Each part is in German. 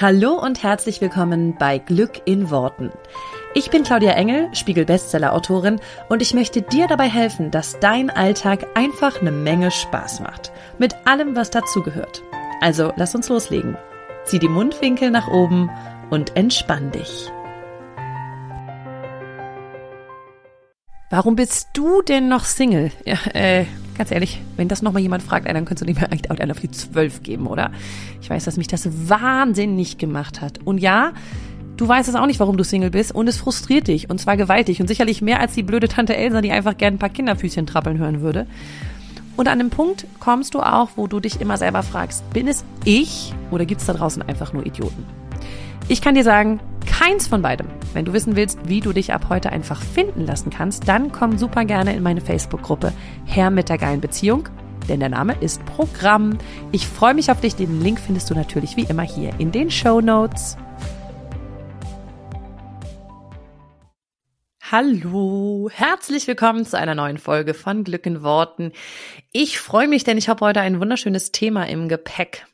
Hallo und herzlich willkommen bei Glück in Worten. Ich bin Claudia Engel, Spiegel-Bestseller-Autorin und ich möchte dir dabei helfen, dass dein Alltag einfach eine Menge Spaß macht. Mit allem, was dazugehört. Also lass uns loslegen. Zieh die Mundwinkel nach oben und entspann dich. Warum bist du denn noch Single? Ja, äh, ganz ehrlich, wenn das nochmal jemand fragt, dann könntest du dem eigentlich auch auf die zwölf geben, oder? Ich weiß, dass mich das wahnsinnig gemacht hat. Und ja, du weißt es auch nicht, warum du Single bist und es frustriert dich und zwar gewaltig und sicherlich mehr als die blöde Tante Elsa, die einfach gern ein paar Kinderfüßchen trappeln hören würde. Und an einem Punkt kommst du auch, wo du dich immer selber fragst, bin es ich oder gibt es da draußen einfach nur Idioten? Ich kann dir sagen, keins von beidem. Wenn du wissen willst, wie du dich ab heute einfach finden lassen kannst, dann komm super gerne in meine Facebook-Gruppe Herr mit der geilen Beziehung, denn der Name ist Programm. Ich freue mich auf dich. Den Link findest du natürlich wie immer hier in den Show Notes. Hallo, herzlich willkommen zu einer neuen Folge von Glück in Worten. Ich freue mich, denn ich habe heute ein wunderschönes Thema im Gepäck.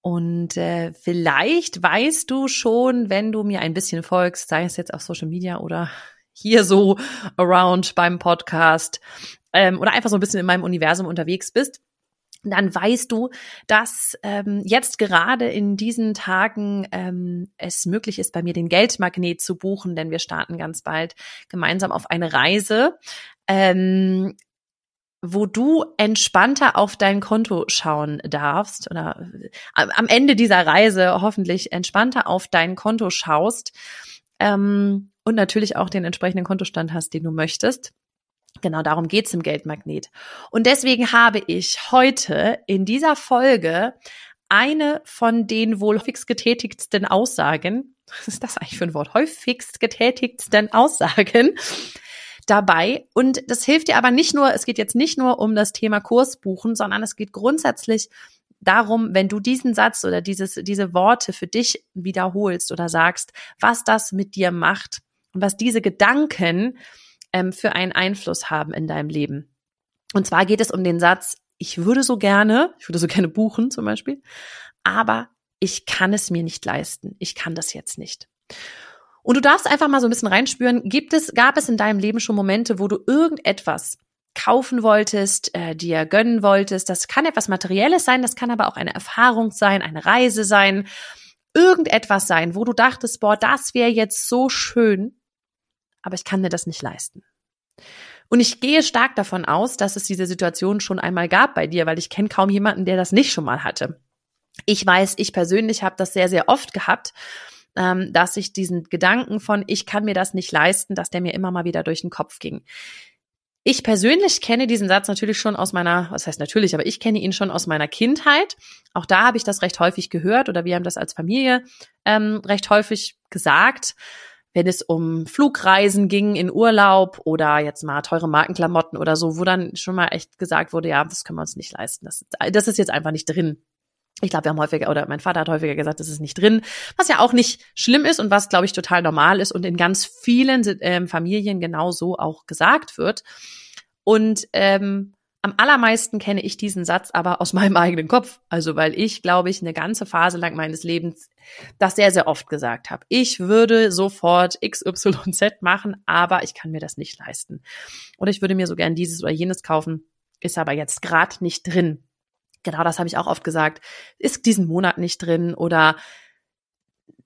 Und äh, vielleicht weißt du schon, wenn du mir ein bisschen folgst, sei es jetzt auf Social Media oder hier so around beim Podcast ähm, oder einfach so ein bisschen in meinem Universum unterwegs bist, dann weißt du, dass ähm, jetzt gerade in diesen Tagen ähm, es möglich ist, bei mir den Geldmagnet zu buchen, denn wir starten ganz bald gemeinsam auf eine Reise. Ähm, wo du entspannter auf dein Konto schauen darfst oder äh, am Ende dieser Reise hoffentlich entspannter auf dein Konto schaust ähm, und natürlich auch den entsprechenden Kontostand hast, den du möchtest. Genau darum geht's im Geldmagnet. Und deswegen habe ich heute in dieser Folge eine von den wohl häufigst getätigsten Aussagen, was ist das eigentlich für ein Wort, häufigst getätigsten Aussagen dabei. Und das hilft dir aber nicht nur, es geht jetzt nicht nur um das Thema Kurs buchen, sondern es geht grundsätzlich darum, wenn du diesen Satz oder dieses, diese Worte für dich wiederholst oder sagst, was das mit dir macht und was diese Gedanken ähm, für einen Einfluss haben in deinem Leben. Und zwar geht es um den Satz, ich würde so gerne, ich würde so gerne buchen zum Beispiel, aber ich kann es mir nicht leisten. Ich kann das jetzt nicht. Und du darfst einfach mal so ein bisschen reinspüren, gibt es, gab es in deinem Leben schon Momente, wo du irgendetwas kaufen wolltest, äh, dir gönnen wolltest. Das kann etwas Materielles sein, das kann aber auch eine Erfahrung sein, eine Reise sein, irgendetwas sein, wo du dachtest, boah, das wäre jetzt so schön, aber ich kann mir das nicht leisten. Und ich gehe stark davon aus, dass es diese Situation schon einmal gab bei dir, weil ich kenne kaum jemanden, der das nicht schon mal hatte. Ich weiß, ich persönlich habe das sehr, sehr oft gehabt ähm, dass ich diesen Gedanken von, ich kann mir das nicht leisten, dass der mir immer mal wieder durch den Kopf ging. Ich persönlich kenne diesen Satz natürlich schon aus meiner, was heißt natürlich, aber ich kenne ihn schon aus meiner Kindheit. Auch da habe ich das recht häufig gehört oder wir haben das als Familie ähm, recht häufig gesagt, wenn es um Flugreisen ging in Urlaub oder jetzt mal teure Markenklamotten oder so, wo dann schon mal echt gesagt wurde, ja, das können wir uns nicht leisten. Das, das ist jetzt einfach nicht drin. Ich glaube, wir haben häufiger, oder mein Vater hat häufiger gesagt, das ist nicht drin, was ja auch nicht schlimm ist und was, glaube ich, total normal ist und in ganz vielen ähm, Familien genauso auch gesagt wird. Und ähm, am allermeisten kenne ich diesen Satz aber aus meinem eigenen Kopf. Also weil ich, glaube ich, eine ganze Phase lang meines Lebens das sehr, sehr oft gesagt habe. Ich würde sofort XYZ machen, aber ich kann mir das nicht leisten. Oder ich würde mir so gern dieses oder jenes kaufen, ist aber jetzt gerade nicht drin. Genau, das habe ich auch oft gesagt. Ist diesen Monat nicht drin oder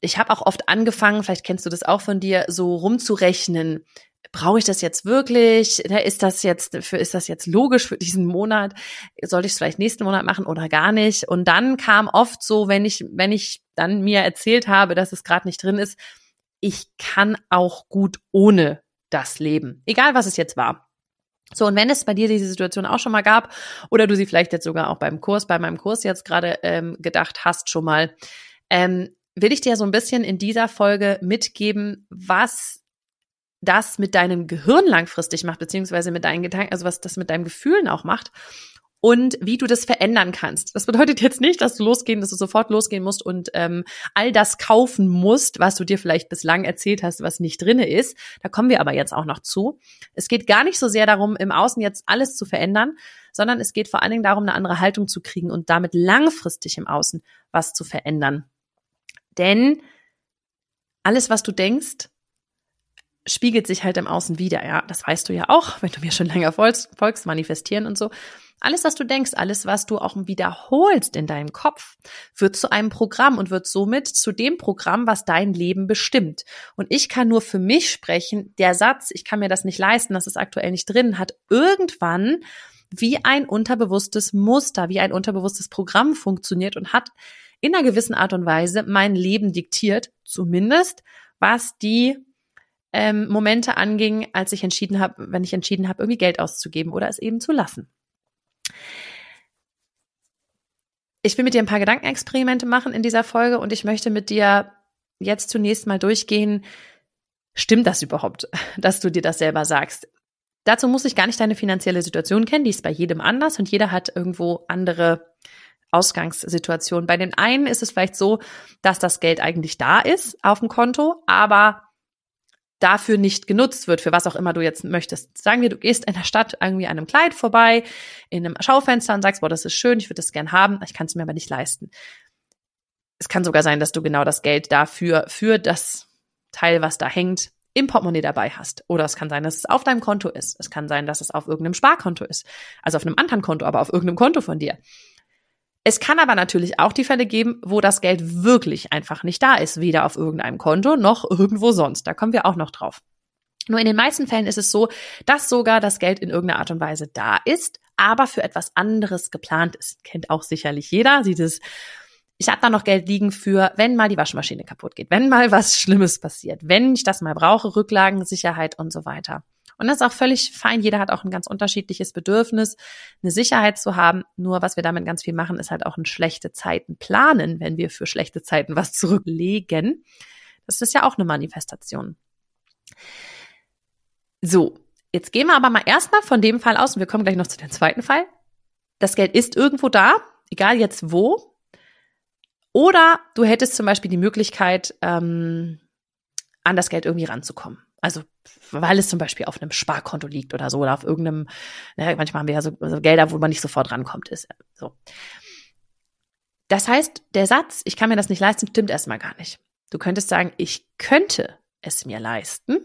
ich habe auch oft angefangen, vielleicht kennst du das auch von dir, so rumzurechnen. Brauche ich das jetzt wirklich? Ne, ist das jetzt für ist das jetzt logisch für diesen Monat? Sollte ich es vielleicht nächsten Monat machen oder gar nicht? Und dann kam oft so, wenn ich wenn ich dann mir erzählt habe, dass es gerade nicht drin ist, ich kann auch gut ohne das leben, egal was es jetzt war. So, und wenn es bei dir diese Situation auch schon mal gab oder du sie vielleicht jetzt sogar auch beim Kurs, bei meinem Kurs jetzt gerade ähm, gedacht hast schon mal, ähm, will ich dir so ein bisschen in dieser Folge mitgeben, was das mit deinem Gehirn langfristig macht, beziehungsweise mit deinen Gedanken, also was das mit deinen Gefühlen auch macht und wie du das verändern kannst. Das bedeutet jetzt nicht, dass du losgehen, dass du sofort losgehen musst und ähm, all das kaufen musst, was du dir vielleicht bislang erzählt hast, was nicht drinne ist. Da kommen wir aber jetzt auch noch zu. Es geht gar nicht so sehr darum, im Außen jetzt alles zu verändern, sondern es geht vor allen Dingen darum, eine andere Haltung zu kriegen und damit langfristig im Außen was zu verändern. Denn alles, was du denkst, spiegelt sich halt im Außen wieder, ja. Das weißt du ja auch, wenn du mir schon länger folgst, folgst manifestieren und so. Alles, was du denkst, alles, was du auch wiederholst in deinem Kopf, wird zu einem Programm und wird somit zu dem Programm, was dein Leben bestimmt. Und ich kann nur für mich sprechen, der Satz, ich kann mir das nicht leisten, das ist aktuell nicht drin, hat irgendwann wie ein unterbewusstes Muster, wie ein unterbewusstes Programm funktioniert und hat in einer gewissen Art und Weise mein Leben diktiert, zumindest was die ähm, Momente anging, als ich entschieden habe, wenn ich entschieden habe, irgendwie Geld auszugeben oder es eben zu lassen. Ich will mit dir ein paar Gedankenexperimente machen in dieser Folge und ich möchte mit dir jetzt zunächst mal durchgehen, stimmt das überhaupt, dass du dir das selber sagst? Dazu muss ich gar nicht deine finanzielle Situation kennen, die ist bei jedem anders und jeder hat irgendwo andere Ausgangssituationen. Bei den einen ist es vielleicht so, dass das Geld eigentlich da ist auf dem Konto, aber dafür nicht genutzt wird, für was auch immer du jetzt möchtest. Sagen wir, du gehst in der Stadt irgendwie an einem Kleid vorbei, in einem Schaufenster und sagst, boah, das ist schön, ich würde das gern haben, ich kann es mir aber nicht leisten. Es kann sogar sein, dass du genau das Geld dafür, für das Teil, was da hängt, im Portemonnaie dabei hast. Oder es kann sein, dass es auf deinem Konto ist. Es kann sein, dass es auf irgendeinem Sparkonto ist. Also auf einem anderen Konto, aber auf irgendeinem Konto von dir. Es kann aber natürlich auch die Fälle geben, wo das Geld wirklich einfach nicht da ist, weder auf irgendeinem Konto noch irgendwo sonst. Da kommen wir auch noch drauf. Nur in den meisten Fällen ist es so, dass sogar das Geld in irgendeiner Art und Weise da ist, aber für etwas anderes geplant ist. Kennt auch sicherlich jeder. Sieht es, ich habe da noch Geld liegen für, wenn mal die Waschmaschine kaputt geht, wenn mal was Schlimmes passiert, wenn ich das mal brauche, Rücklagen, Sicherheit und so weiter. Und das ist auch völlig fein. Jeder hat auch ein ganz unterschiedliches Bedürfnis, eine Sicherheit zu haben. Nur was wir damit ganz viel machen, ist halt auch ein schlechte Zeiten planen, wenn wir für schlechte Zeiten was zurücklegen. Das ist ja auch eine Manifestation. So, jetzt gehen wir aber mal erstmal von dem Fall aus und wir kommen gleich noch zu dem zweiten Fall. Das Geld ist irgendwo da, egal jetzt wo. Oder du hättest zum Beispiel die Möglichkeit, ähm, an das Geld irgendwie ranzukommen. Also, weil es zum Beispiel auf einem Sparkonto liegt oder so, oder auf irgendeinem, ne, manchmal haben wir ja so, so Gelder, wo man nicht sofort rankommt, ist so. Das heißt, der Satz, ich kann mir das nicht leisten, stimmt erstmal gar nicht. Du könntest sagen, ich könnte es mir leisten,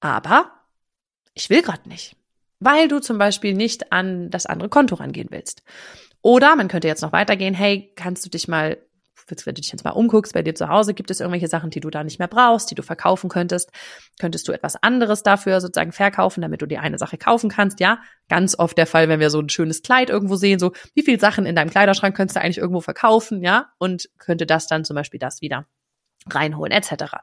aber ich will gerade nicht. Weil du zum Beispiel nicht an das andere Konto rangehen willst. Oder man könnte jetzt noch weitergehen, hey, kannst du dich mal wenn du dich jetzt mal umguckst, bei dir zu Hause, gibt es irgendwelche Sachen, die du da nicht mehr brauchst, die du verkaufen könntest? Könntest du etwas anderes dafür sozusagen verkaufen, damit du dir eine Sache kaufen kannst? Ja, ganz oft der Fall, wenn wir so ein schönes Kleid irgendwo sehen, so, wie viele Sachen in deinem Kleiderschrank könntest du eigentlich irgendwo verkaufen? Ja, und könnte das dann zum Beispiel das wieder reinholen, etc.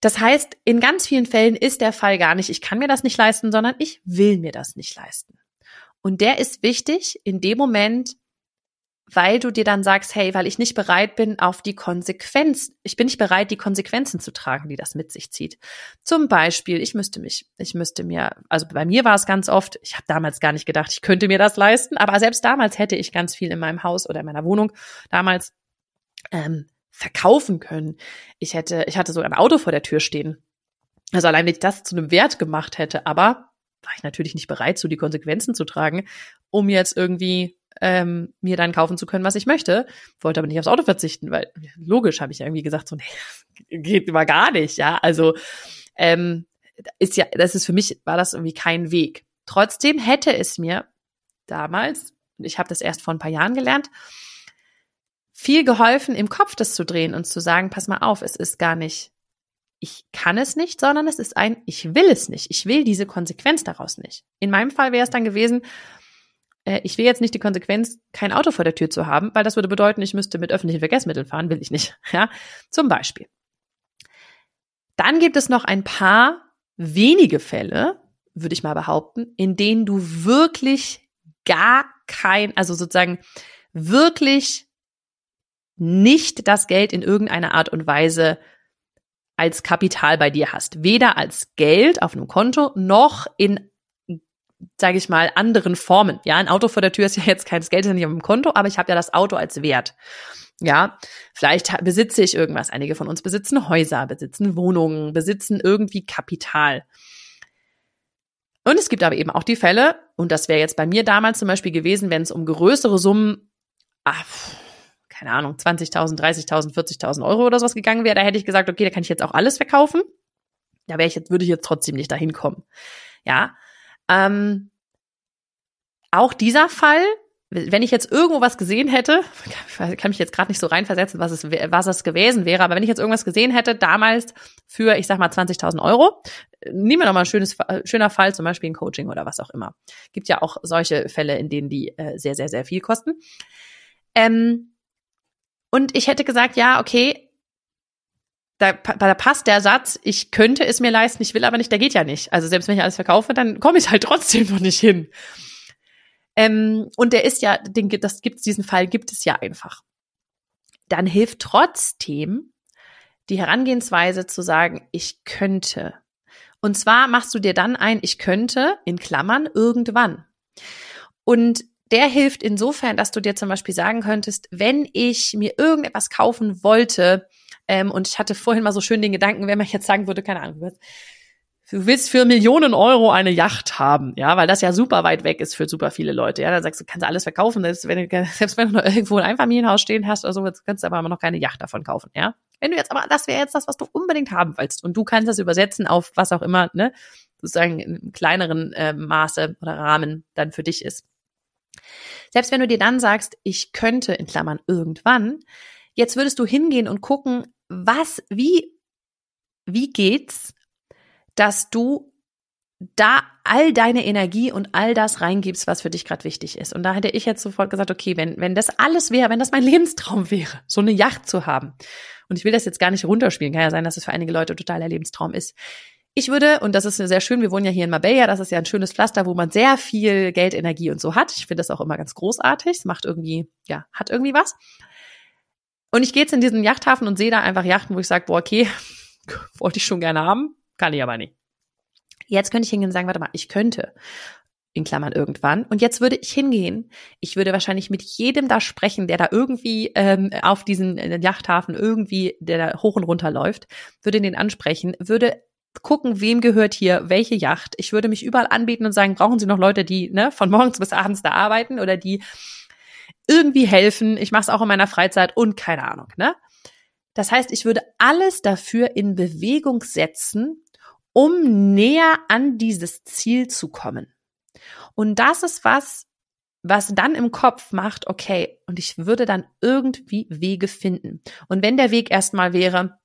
Das heißt, in ganz vielen Fällen ist der Fall gar nicht, ich kann mir das nicht leisten, sondern ich will mir das nicht leisten. Und der ist wichtig in dem Moment, weil du dir dann sagst, hey, weil ich nicht bereit bin auf die Konsequenz, ich bin nicht bereit, die Konsequenzen zu tragen, die das mit sich zieht. Zum Beispiel, ich müsste mich, ich müsste mir, also bei mir war es ganz oft, ich habe damals gar nicht gedacht, ich könnte mir das leisten, aber selbst damals hätte ich ganz viel in meinem Haus oder in meiner Wohnung damals ähm, verkaufen können. Ich hätte, ich hatte so ein Auto vor der Tür stehen. Also allein, wenn ich das zu einem Wert gemacht hätte, aber war ich natürlich nicht bereit, so die Konsequenzen zu tragen, um jetzt irgendwie ähm, mir dann kaufen zu können, was ich möchte. Wollte aber nicht aufs Auto verzichten, weil logisch habe ich irgendwie gesagt, so nee, geht immer gar nicht, ja. Also ähm, ist ja, das ist für mich war das irgendwie kein Weg. Trotzdem hätte es mir damals, ich habe das erst vor ein paar Jahren gelernt, viel geholfen, im Kopf das zu drehen und zu sagen, pass mal auf, es ist gar nicht, ich kann es nicht, sondern es ist ein, ich will es nicht. Ich will diese Konsequenz daraus nicht. In meinem Fall wäre es dann gewesen, ich will jetzt nicht die Konsequenz, kein Auto vor der Tür zu haben, weil das würde bedeuten, ich müsste mit öffentlichen Verkehrsmitteln fahren, will ich nicht. Ja, zum Beispiel. Dann gibt es noch ein paar wenige Fälle, würde ich mal behaupten, in denen du wirklich gar kein, also sozusagen wirklich nicht das Geld in irgendeiner Art und Weise als Kapital bei dir hast. Weder als Geld auf einem Konto noch in sage ich mal, anderen Formen. Ja, ein Auto vor der Tür ist ja jetzt kein Geld, ist ja nicht auf dem Konto, aber ich habe ja das Auto als Wert. Ja, vielleicht besitze ich irgendwas. Einige von uns besitzen Häuser, besitzen Wohnungen, besitzen irgendwie Kapital. Und es gibt aber eben auch die Fälle, und das wäre jetzt bei mir damals zum Beispiel gewesen, wenn es um größere Summen, ach, keine Ahnung, 20.000, 30.000, 40.000 Euro oder sowas gegangen wäre, da hätte ich gesagt, okay, da kann ich jetzt auch alles verkaufen. Da wäre ich jetzt, würde ich jetzt trotzdem nicht dahin kommen. Ja. Ähm, auch dieser Fall wenn ich jetzt irgendwo was gesehen hätte, kann mich jetzt gerade nicht so reinversetzen, was es, was es gewesen wäre, aber wenn ich jetzt irgendwas gesehen hätte, damals für, ich sag mal, 20.000 Euro, nehmen wir doch mal ein schönes, schöner Fall, zum Beispiel ein Coaching oder was auch immer. Gibt ja auch solche Fälle, in denen die äh, sehr, sehr, sehr viel kosten. Ähm, und ich hätte gesagt, ja, okay, da, da passt der Satz, ich könnte es mir leisten, ich will aber nicht, der geht ja nicht. Also selbst wenn ich alles verkaufe, dann komme ich halt trotzdem noch nicht hin. Ähm, und der ist ja, den, das gibt's, diesen Fall gibt es ja einfach. Dann hilft trotzdem die Herangehensweise zu sagen, ich könnte. Und zwar machst du dir dann ein, ich könnte, in Klammern, irgendwann. Und der hilft insofern, dass du dir zum Beispiel sagen könntest, wenn ich mir irgendetwas kaufen wollte, ähm, und ich hatte vorhin mal so schön den Gedanken, wenn man jetzt sagen würde, keine Ahnung, du willst für Millionen Euro eine Yacht haben, ja, weil das ja super weit weg ist für super viele Leute. Ja, dann sagst du, kannst du alles verkaufen, selbst wenn du, selbst wenn du noch irgendwo ein Einfamilienhaus stehen hast oder so, kannst du aber noch keine Yacht davon kaufen, ja. Wenn du jetzt aber, das wäre jetzt das, was du unbedingt haben willst und du kannst das übersetzen auf was auch immer, ne, sozusagen in kleineren äh, Maße oder Rahmen dann für dich ist. Selbst wenn du dir dann sagst, ich könnte in Klammern irgendwann, jetzt würdest du hingehen und gucken, was, wie, wie geht's dass du da all deine Energie und all das reingibst, was für dich gerade wichtig ist. Und da hätte ich jetzt sofort gesagt, okay, wenn, wenn das alles wäre, wenn das mein Lebenstraum wäre, so eine Yacht zu haben. Und ich will das jetzt gar nicht runterspielen, kann ja sein, dass es für einige Leute total der Lebenstraum ist. Ich würde, und das ist sehr schön, wir wohnen ja hier in Marbella, das ist ja ein schönes Pflaster, wo man sehr viel Geld, Energie und so hat. Ich finde das auch immer ganz großartig. Es macht irgendwie, ja, hat irgendwie was. Und ich gehe jetzt in diesen Yachthafen und sehe da einfach Yachten, wo ich sage, boah, okay, wollte ich schon gerne haben, kann ich aber nicht. Jetzt könnte ich hingehen und sagen, warte mal, ich könnte in Klammern irgendwann. Und jetzt würde ich hingehen. Ich würde wahrscheinlich mit jedem da sprechen, der da irgendwie ähm, auf diesen äh, Yachthafen irgendwie, der da hoch und runter läuft, würde den ansprechen, würde gucken, wem gehört hier welche Yacht. Ich würde mich überall anbieten und sagen, brauchen Sie noch Leute, die ne, von morgens bis abends da arbeiten oder die irgendwie helfen. Ich mache es auch in meiner Freizeit und keine Ahnung. Ne? Das heißt, ich würde alles dafür in Bewegung setzen, um näher an dieses Ziel zu kommen. Und das ist was, was dann im Kopf macht, okay, und ich würde dann irgendwie Wege finden. Und wenn der Weg erstmal wäre,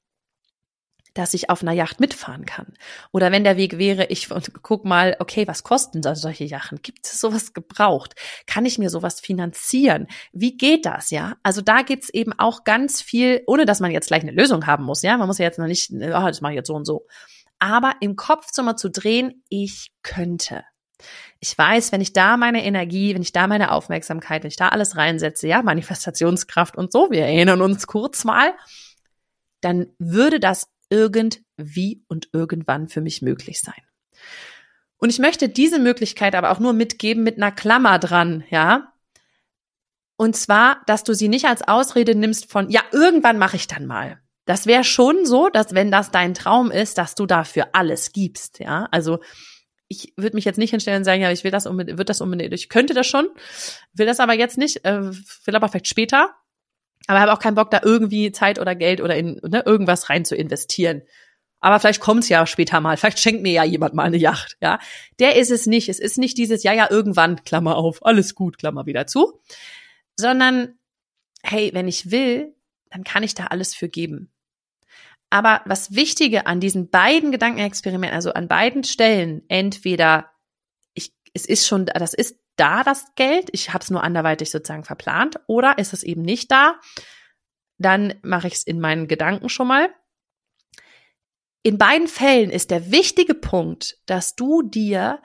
dass ich auf einer Yacht mitfahren kann. Oder wenn der Weg wäre, ich guck mal, okay, was kosten solche Yachten? Gibt es sowas gebraucht? Kann ich mir sowas finanzieren? Wie geht das, ja? Also da gibt's eben auch ganz viel, ohne dass man jetzt gleich eine Lösung haben muss, ja? Man muss ja jetzt noch nicht, oh, das mache ich jetzt so und so aber im Kopf so mal zu drehen, ich könnte. Ich weiß, wenn ich da meine Energie, wenn ich da meine Aufmerksamkeit, wenn ich da alles reinsetze, ja, Manifestationskraft und so, wir erinnern uns kurz mal, dann würde das irgendwie und irgendwann für mich möglich sein. Und ich möchte diese Möglichkeit aber auch nur mitgeben mit einer Klammer dran, ja. Und zwar, dass du sie nicht als Ausrede nimmst von, ja, irgendwann mache ich dann mal. Das wäre schon so, dass wenn das dein Traum ist, dass du dafür alles gibst, ja. Also ich würde mich jetzt nicht hinstellen und sagen, ja, ich will das unbedingt, wird das unbedingt, ich könnte das schon, will das aber jetzt nicht, äh, will aber vielleicht später. Aber habe auch keinen Bock, da irgendwie Zeit oder Geld oder in ne, irgendwas rein zu investieren. Aber vielleicht kommt's ja später mal. Vielleicht schenkt mir ja jemand mal eine Yacht, ja. Der ist es nicht. Es ist nicht dieses, ja, ja, irgendwann, Klammer auf, alles gut, Klammer wieder zu. Sondern, hey, wenn ich will, dann kann ich da alles für geben. Aber was Wichtige an diesen beiden Gedankenexperimenten, also an beiden Stellen, entweder ich, es ist schon, das ist da das Geld, ich habe es nur anderweitig sozusagen verplant, oder ist es eben nicht da, dann mache ich es in meinen Gedanken schon mal. In beiden Fällen ist der wichtige Punkt, dass du dir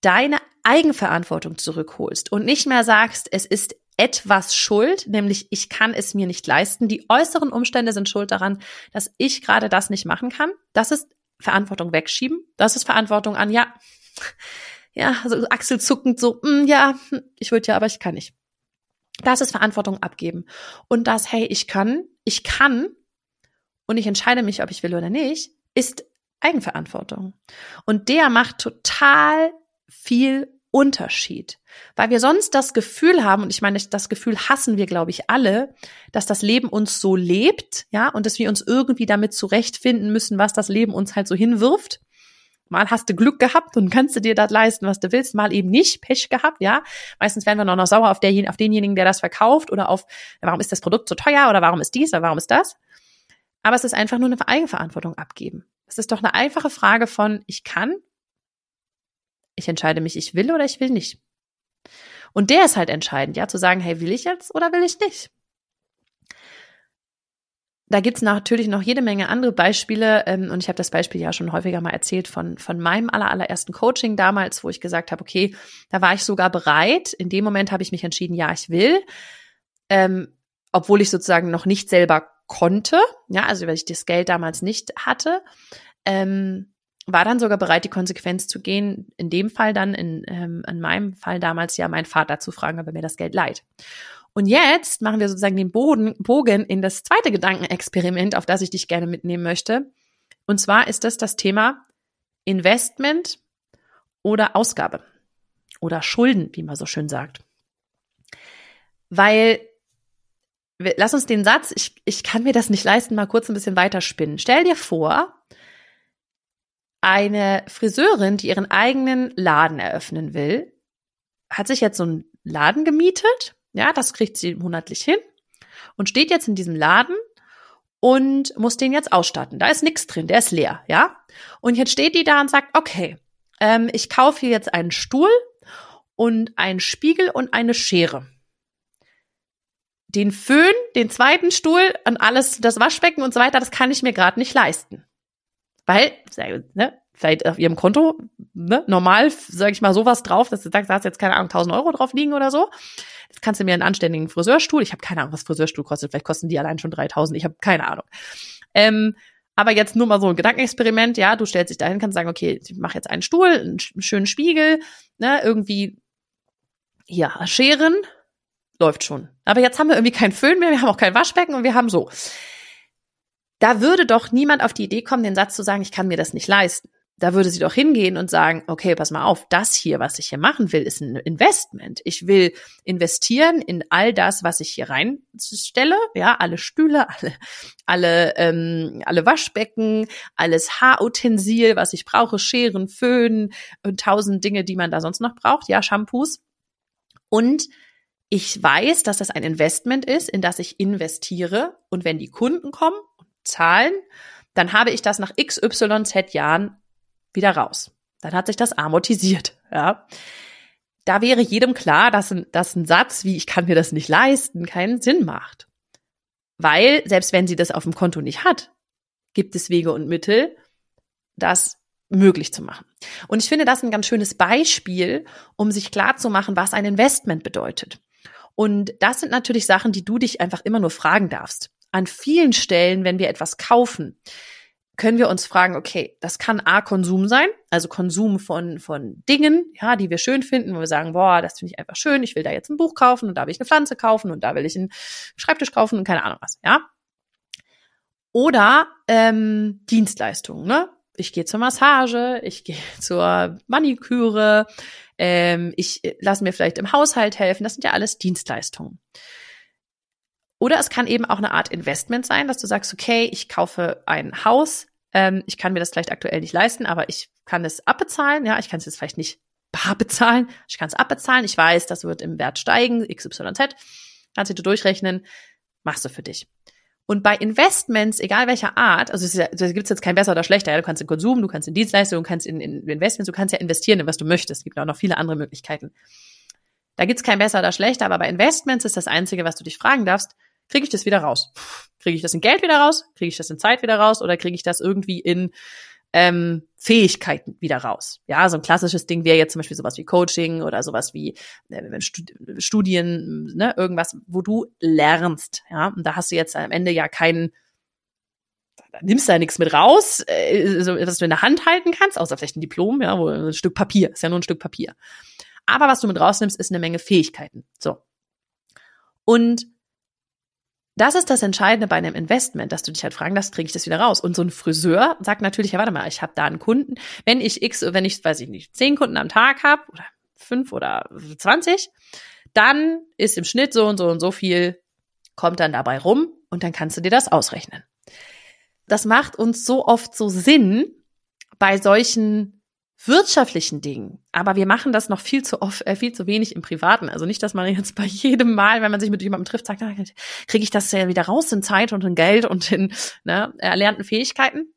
deine Eigenverantwortung zurückholst und nicht mehr sagst, es ist etwas schuld, nämlich ich kann es mir nicht leisten. Die äußeren Umstände sind schuld daran, dass ich gerade das nicht machen kann. Das ist Verantwortung wegschieben. Das ist Verantwortung an, ja, ja, also achselzuckend so, mm, ja, hm, ich würde ja, aber ich kann nicht. Das ist Verantwortung abgeben. Und das, hey, ich kann, ich kann und ich entscheide mich, ob ich will oder nicht, ist Eigenverantwortung. Und der macht total viel Unterschied. Weil wir sonst das Gefühl haben, und ich meine, das Gefühl hassen wir, glaube ich, alle, dass das Leben uns so lebt, ja, und dass wir uns irgendwie damit zurechtfinden müssen, was das Leben uns halt so hinwirft. Mal hast du Glück gehabt und kannst du dir das leisten, was du willst, mal eben nicht, Pech gehabt, ja. Meistens werden wir noch, noch sauer auf, der, auf denjenigen, der das verkauft oder auf, warum ist das Produkt so teuer oder warum ist dies oder warum ist das. Aber es ist einfach nur eine Eigenverantwortung abgeben. Es ist doch eine einfache Frage von, ich kann, ich entscheide mich, ich will oder ich will nicht. Und der ist halt entscheidend, ja, zu sagen, hey, will ich jetzt oder will ich nicht? Da gibt's natürlich noch jede Menge andere Beispiele ähm, und ich habe das Beispiel ja schon häufiger mal erzählt von, von meinem aller, allerersten Coaching damals, wo ich gesagt habe, okay, da war ich sogar bereit. In dem Moment habe ich mich entschieden, ja, ich will, ähm, obwohl ich sozusagen noch nicht selber konnte, ja, also weil ich das Geld damals nicht hatte. Ähm, war dann sogar bereit, die Konsequenz zu gehen, in dem Fall dann, in, ähm, in meinem Fall damals ja, meinen Vater zu fragen, ob er mir das Geld leiht. Und jetzt machen wir sozusagen den Boden, Bogen in das zweite Gedankenexperiment, auf das ich dich gerne mitnehmen möchte. Und zwar ist das das Thema Investment oder Ausgabe oder Schulden, wie man so schön sagt. Weil, lass uns den Satz, ich, ich kann mir das nicht leisten, mal kurz ein bisschen weiterspinnen. Stell dir vor, eine Friseurin, die ihren eigenen Laden eröffnen will, hat sich jetzt so einen Laden gemietet. Ja, das kriegt sie monatlich hin und steht jetzt in diesem Laden und muss den jetzt ausstatten. Da ist nichts drin, der ist leer, ja. Und jetzt steht die da und sagt, okay, ähm, ich kaufe hier jetzt einen Stuhl und einen Spiegel und eine Schere. Den Föhn, den zweiten Stuhl und alles, das Waschbecken und so weiter, das kann ich mir gerade nicht leisten. Weil, ne, vielleicht auf ihrem Konto, ne, normal, sage ich mal, sowas drauf, dass du sagst, da hast jetzt keine Ahnung, 1000 Euro drauf liegen oder so. Jetzt kannst du mir einen anständigen Friseurstuhl, ich habe keine Ahnung, was Friseurstuhl kostet, vielleicht kosten die allein schon 3000, ich habe keine Ahnung. Ähm, aber jetzt nur mal so ein Gedankenexperiment, ja, du stellst dich dahin, kannst sagen, okay, ich mache jetzt einen Stuhl, einen schönen Spiegel, ne, irgendwie, ja, Scheren, läuft schon. Aber jetzt haben wir irgendwie keinen Föhn mehr, wir haben auch kein Waschbecken und wir haben so. Da würde doch niemand auf die Idee kommen, den Satz zu sagen, ich kann mir das nicht leisten. Da würde sie doch hingehen und sagen, okay, pass mal auf, das hier, was ich hier machen will, ist ein Investment. Ich will investieren in all das, was ich hier reinstelle, ja, alle Stühle, alle, alle, ähm, alle Waschbecken, alles Haarutensil, was ich brauche, Scheren, Föhn und tausend Dinge, die man da sonst noch braucht, ja, Shampoos. Und ich weiß, dass das ein Investment ist, in das ich investiere. Und wenn die Kunden kommen zahlen, dann habe ich das nach XYZ Jahren wieder raus. Dann hat sich das amortisiert, ja. Da wäre jedem klar, dass ein, dass ein Satz wie ich kann mir das nicht leisten keinen Sinn macht. Weil, selbst wenn sie das auf dem Konto nicht hat, gibt es Wege und Mittel, das möglich zu machen. Und ich finde das ein ganz schönes Beispiel, um sich klar zu machen, was ein Investment bedeutet. Und das sind natürlich Sachen, die du dich einfach immer nur fragen darfst an vielen Stellen, wenn wir etwas kaufen, können wir uns fragen, okay, das kann A Konsum sein, also Konsum von, von Dingen, ja, die wir schön finden, wo wir sagen, boah, das finde ich einfach schön, ich will da jetzt ein Buch kaufen und da will ich eine Pflanze kaufen und da will ich einen Schreibtisch kaufen und keine Ahnung was, ja. Oder ähm, Dienstleistungen, ne? Ich gehe zur Massage, ich gehe zur Maniküre, ähm, ich lasse mir vielleicht im Haushalt helfen, das sind ja alles Dienstleistungen. Oder es kann eben auch eine Art Investment sein, dass du sagst, okay, ich kaufe ein Haus, ähm, ich kann mir das vielleicht aktuell nicht leisten, aber ich kann es abbezahlen, ja, ich kann es jetzt vielleicht nicht bar bezahlen, ich kann es abbezahlen, ich weiß, das wird im Wert steigen, XYZ, kannst du durchrechnen, machst du für dich. Und bei Investments, egal welcher Art, also es ja, gibt jetzt kein besser oder schlechter, ja, du kannst in Konsum, du kannst in Dienstleistungen, du kannst in, in Investments, du kannst ja investieren in was du möchtest. Es gibt auch noch viele andere Möglichkeiten. Da gibt's kein besser oder schlechter, aber bei Investments ist das Einzige, was du dich fragen darfst, kriege ich das wieder raus? Kriege ich das in Geld wieder raus? Kriege ich das in Zeit wieder raus? Oder kriege ich das irgendwie in ähm, Fähigkeiten wieder raus? Ja, so ein klassisches Ding wäre jetzt zum Beispiel sowas wie Coaching oder sowas wie äh, Studien, ne, irgendwas, wo du lernst. Ja, und da hast du jetzt am Ende ja keinen da nimmst du ja nichts mit raus, äh, was du in der Hand halten kannst, außer vielleicht ein Diplom, ja, wo ein Stück Papier, ist ja nur ein Stück Papier. Aber was du mit rausnimmst, ist eine Menge Fähigkeiten. So. Und das ist das Entscheidende bei einem Investment, dass du dich halt fragen darfst, kriege ich das wieder raus? Und so ein Friseur sagt natürlich, ja, warte mal, ich habe da einen Kunden. Wenn ich X, wenn ich, weiß ich nicht, zehn Kunden am Tag habe oder fünf oder 20, dann ist im Schnitt so und so und so viel, kommt dann dabei rum und dann kannst du dir das ausrechnen. Das macht uns so oft so Sinn bei solchen wirtschaftlichen Dingen. Aber wir machen das noch viel zu oft, äh, viel zu wenig im Privaten. Also nicht, dass man jetzt bei jedem Mal, wenn man sich mit jemandem trifft, sagt, kriege ich das ja wieder raus in Zeit und in Geld und in ne, erlernten Fähigkeiten.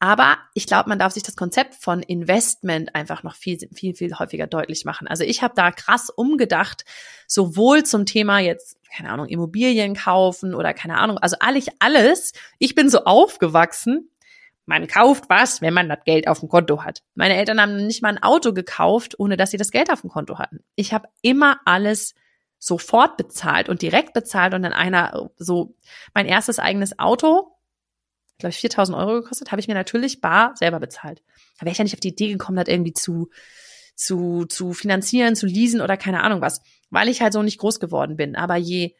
Aber ich glaube, man darf sich das Konzept von Investment einfach noch viel, viel, viel häufiger deutlich machen. Also ich habe da krass umgedacht, sowohl zum Thema jetzt, keine Ahnung, Immobilien kaufen oder keine Ahnung, also alles, alles. Ich bin so aufgewachsen, man kauft was, wenn man das Geld auf dem Konto hat. Meine Eltern haben nicht mal ein Auto gekauft, ohne dass sie das Geld auf dem Konto hatten. Ich habe immer alles sofort bezahlt und direkt bezahlt und dann einer so mein erstes eigenes Auto glaube ich, 4000 Euro gekostet, habe ich mir natürlich bar selber bezahlt. Da wäre ich ja nicht auf die Idee gekommen, das irgendwie zu, zu, zu finanzieren, zu leasen oder keine Ahnung was, weil ich halt so nicht groß geworden bin. Aber je,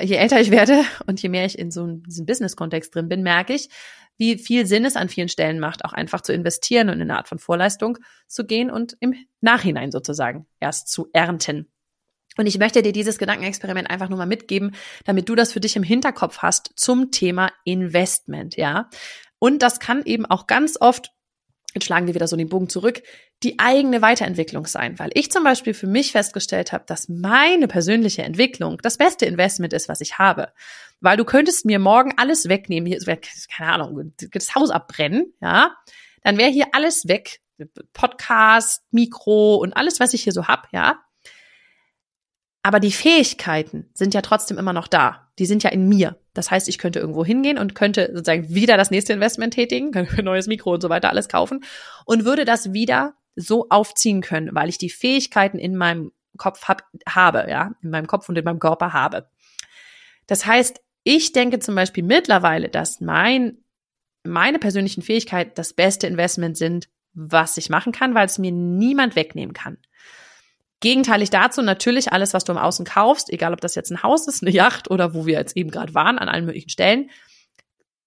je älter ich werde und je mehr ich in so diesem Business-Kontext drin bin, merke ich, wie viel Sinn es an vielen Stellen macht, auch einfach zu investieren und in eine Art von Vorleistung zu gehen und im Nachhinein sozusagen erst zu ernten. Und ich möchte dir dieses Gedankenexperiment einfach nur mal mitgeben, damit du das für dich im Hinterkopf hast zum Thema Investment, ja. Und das kann eben auch ganz oft, jetzt schlagen wir wieder so den Bogen zurück, die eigene Weiterentwicklung sein, weil ich zum Beispiel für mich festgestellt habe, dass meine persönliche Entwicklung das beste Investment ist, was ich habe. Weil du könntest mir morgen alles wegnehmen, hier keine Ahnung, das Haus abbrennen, ja, dann wäre hier alles weg, Podcast, Mikro und alles, was ich hier so hab, ja, aber die Fähigkeiten sind ja trotzdem immer noch da. Die sind ja in mir. Das heißt, ich könnte irgendwo hingehen und könnte sozusagen wieder das nächste Investment tätigen, könnte ein neues Mikro und so weiter alles kaufen und würde das wieder so aufziehen können, weil ich die Fähigkeiten in meinem Kopf hab, habe, ja, in meinem Kopf und in meinem Körper habe. Das heißt, ich denke zum Beispiel mittlerweile, dass mein, meine persönlichen Fähigkeiten das beste Investment sind, was ich machen kann, weil es mir niemand wegnehmen kann. Gegenteilig dazu natürlich alles, was du im Außen kaufst, egal ob das jetzt ein Haus ist, eine Yacht oder wo wir jetzt eben gerade waren, an allen möglichen Stellen,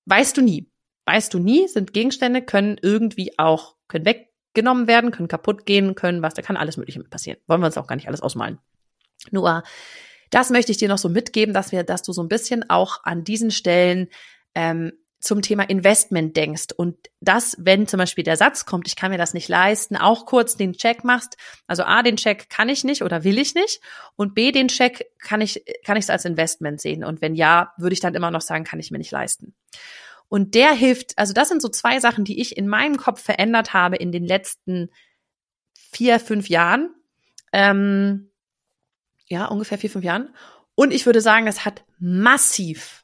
weißt du nie. Weißt du nie, sind Gegenstände, können irgendwie auch, können weggenommen werden, können kaputt gehen, können was, da kann alles Mögliche mit passieren. Wollen wir uns auch gar nicht alles ausmalen. Nur, das möchte ich dir noch so mitgeben, dass wir, dass du so ein bisschen auch an diesen Stellen ähm, zum Thema Investment denkst und das, wenn zum Beispiel der Satz kommt, ich kann mir das nicht leisten, auch kurz den Check machst. Also A, den Check kann ich nicht oder will ich nicht und B, den Check kann ich, kann ich es als Investment sehen und wenn ja, würde ich dann immer noch sagen, kann ich mir nicht leisten. Und der hilft, also das sind so zwei Sachen, die ich in meinem Kopf verändert habe in den letzten vier, fünf Jahren. Ähm, ja, ungefähr vier, fünf Jahren. Und ich würde sagen, das hat massiv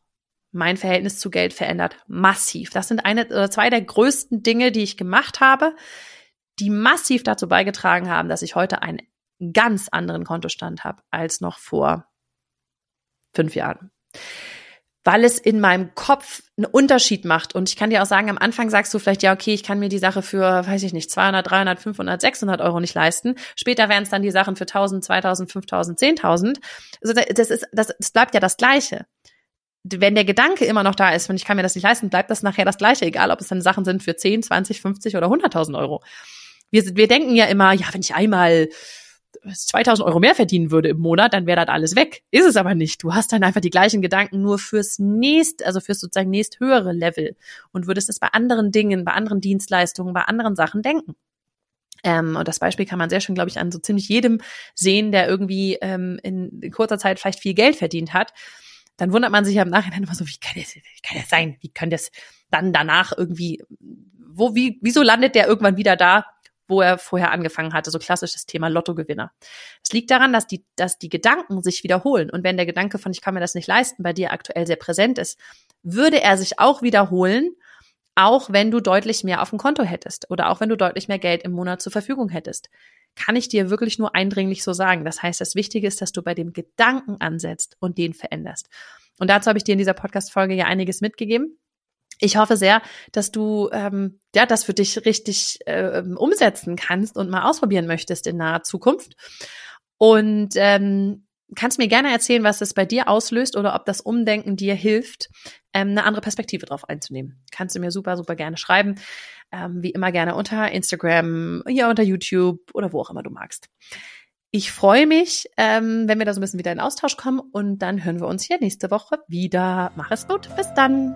mein Verhältnis zu Geld verändert. Massiv. Das sind eine oder zwei der größten Dinge, die ich gemacht habe, die massiv dazu beigetragen haben, dass ich heute einen ganz anderen Kontostand habe als noch vor fünf Jahren. Weil es in meinem Kopf einen Unterschied macht. Und ich kann dir auch sagen, am Anfang sagst du vielleicht, ja, okay, ich kann mir die Sache für, weiß ich nicht, 200, 300, 500, 600 Euro nicht leisten. Später wären es dann die Sachen für 1000, 2000, 5000, 10.000. Also das ist, das, das bleibt ja das Gleiche wenn der Gedanke immer noch da ist, wenn ich kann mir das nicht leisten, bleibt das nachher das Gleiche, egal ob es dann Sachen sind für 10, 20, 50 oder 100.000 Euro. Wir, wir denken ja immer, ja, wenn ich einmal 2000 Euro mehr verdienen würde im Monat, dann wäre das alles weg. Ist es aber nicht. Du hast dann einfach die gleichen Gedanken nur fürs nächst, also fürs sozusagen nächst höhere Level und würdest es bei anderen Dingen, bei anderen Dienstleistungen, bei anderen Sachen denken. Ähm, und das Beispiel kann man sehr schön, glaube ich, an so ziemlich jedem sehen, der irgendwie ähm, in, in kurzer Zeit vielleicht viel Geld verdient hat dann wundert man sich ja im Nachhinein immer so, wie kann das, wie kann das sein? Wie kann das dann danach irgendwie, wo, wie, wieso landet der irgendwann wieder da, wo er vorher angefangen hatte? So klassisches Thema Lottogewinner. Es liegt daran, dass die, dass die Gedanken sich wiederholen. Und wenn der Gedanke von ich kann mir das nicht leisten bei dir aktuell sehr präsent ist, würde er sich auch wiederholen, auch wenn du deutlich mehr auf dem Konto hättest oder auch wenn du deutlich mehr Geld im Monat zur Verfügung hättest kann ich dir wirklich nur eindringlich so sagen. Das heißt, das Wichtige ist, dass du bei dem Gedanken ansetzt und den veränderst. Und dazu habe ich dir in dieser Podcast-Folge ja einiges mitgegeben. Ich hoffe sehr, dass du ähm, ja das für dich richtig äh, umsetzen kannst und mal ausprobieren möchtest in naher Zukunft. Und ähm, kannst mir gerne erzählen, was es bei dir auslöst oder ob das Umdenken dir hilft, ähm, eine andere Perspektive drauf einzunehmen. Kannst du mir super, super gerne schreiben. Ähm, wie immer gerne unter Instagram, hier unter YouTube oder wo auch immer du magst. Ich freue mich, ähm, wenn wir da so ein bisschen wieder in Austausch kommen und dann hören wir uns hier nächste Woche wieder. Mach es gut. Bis dann.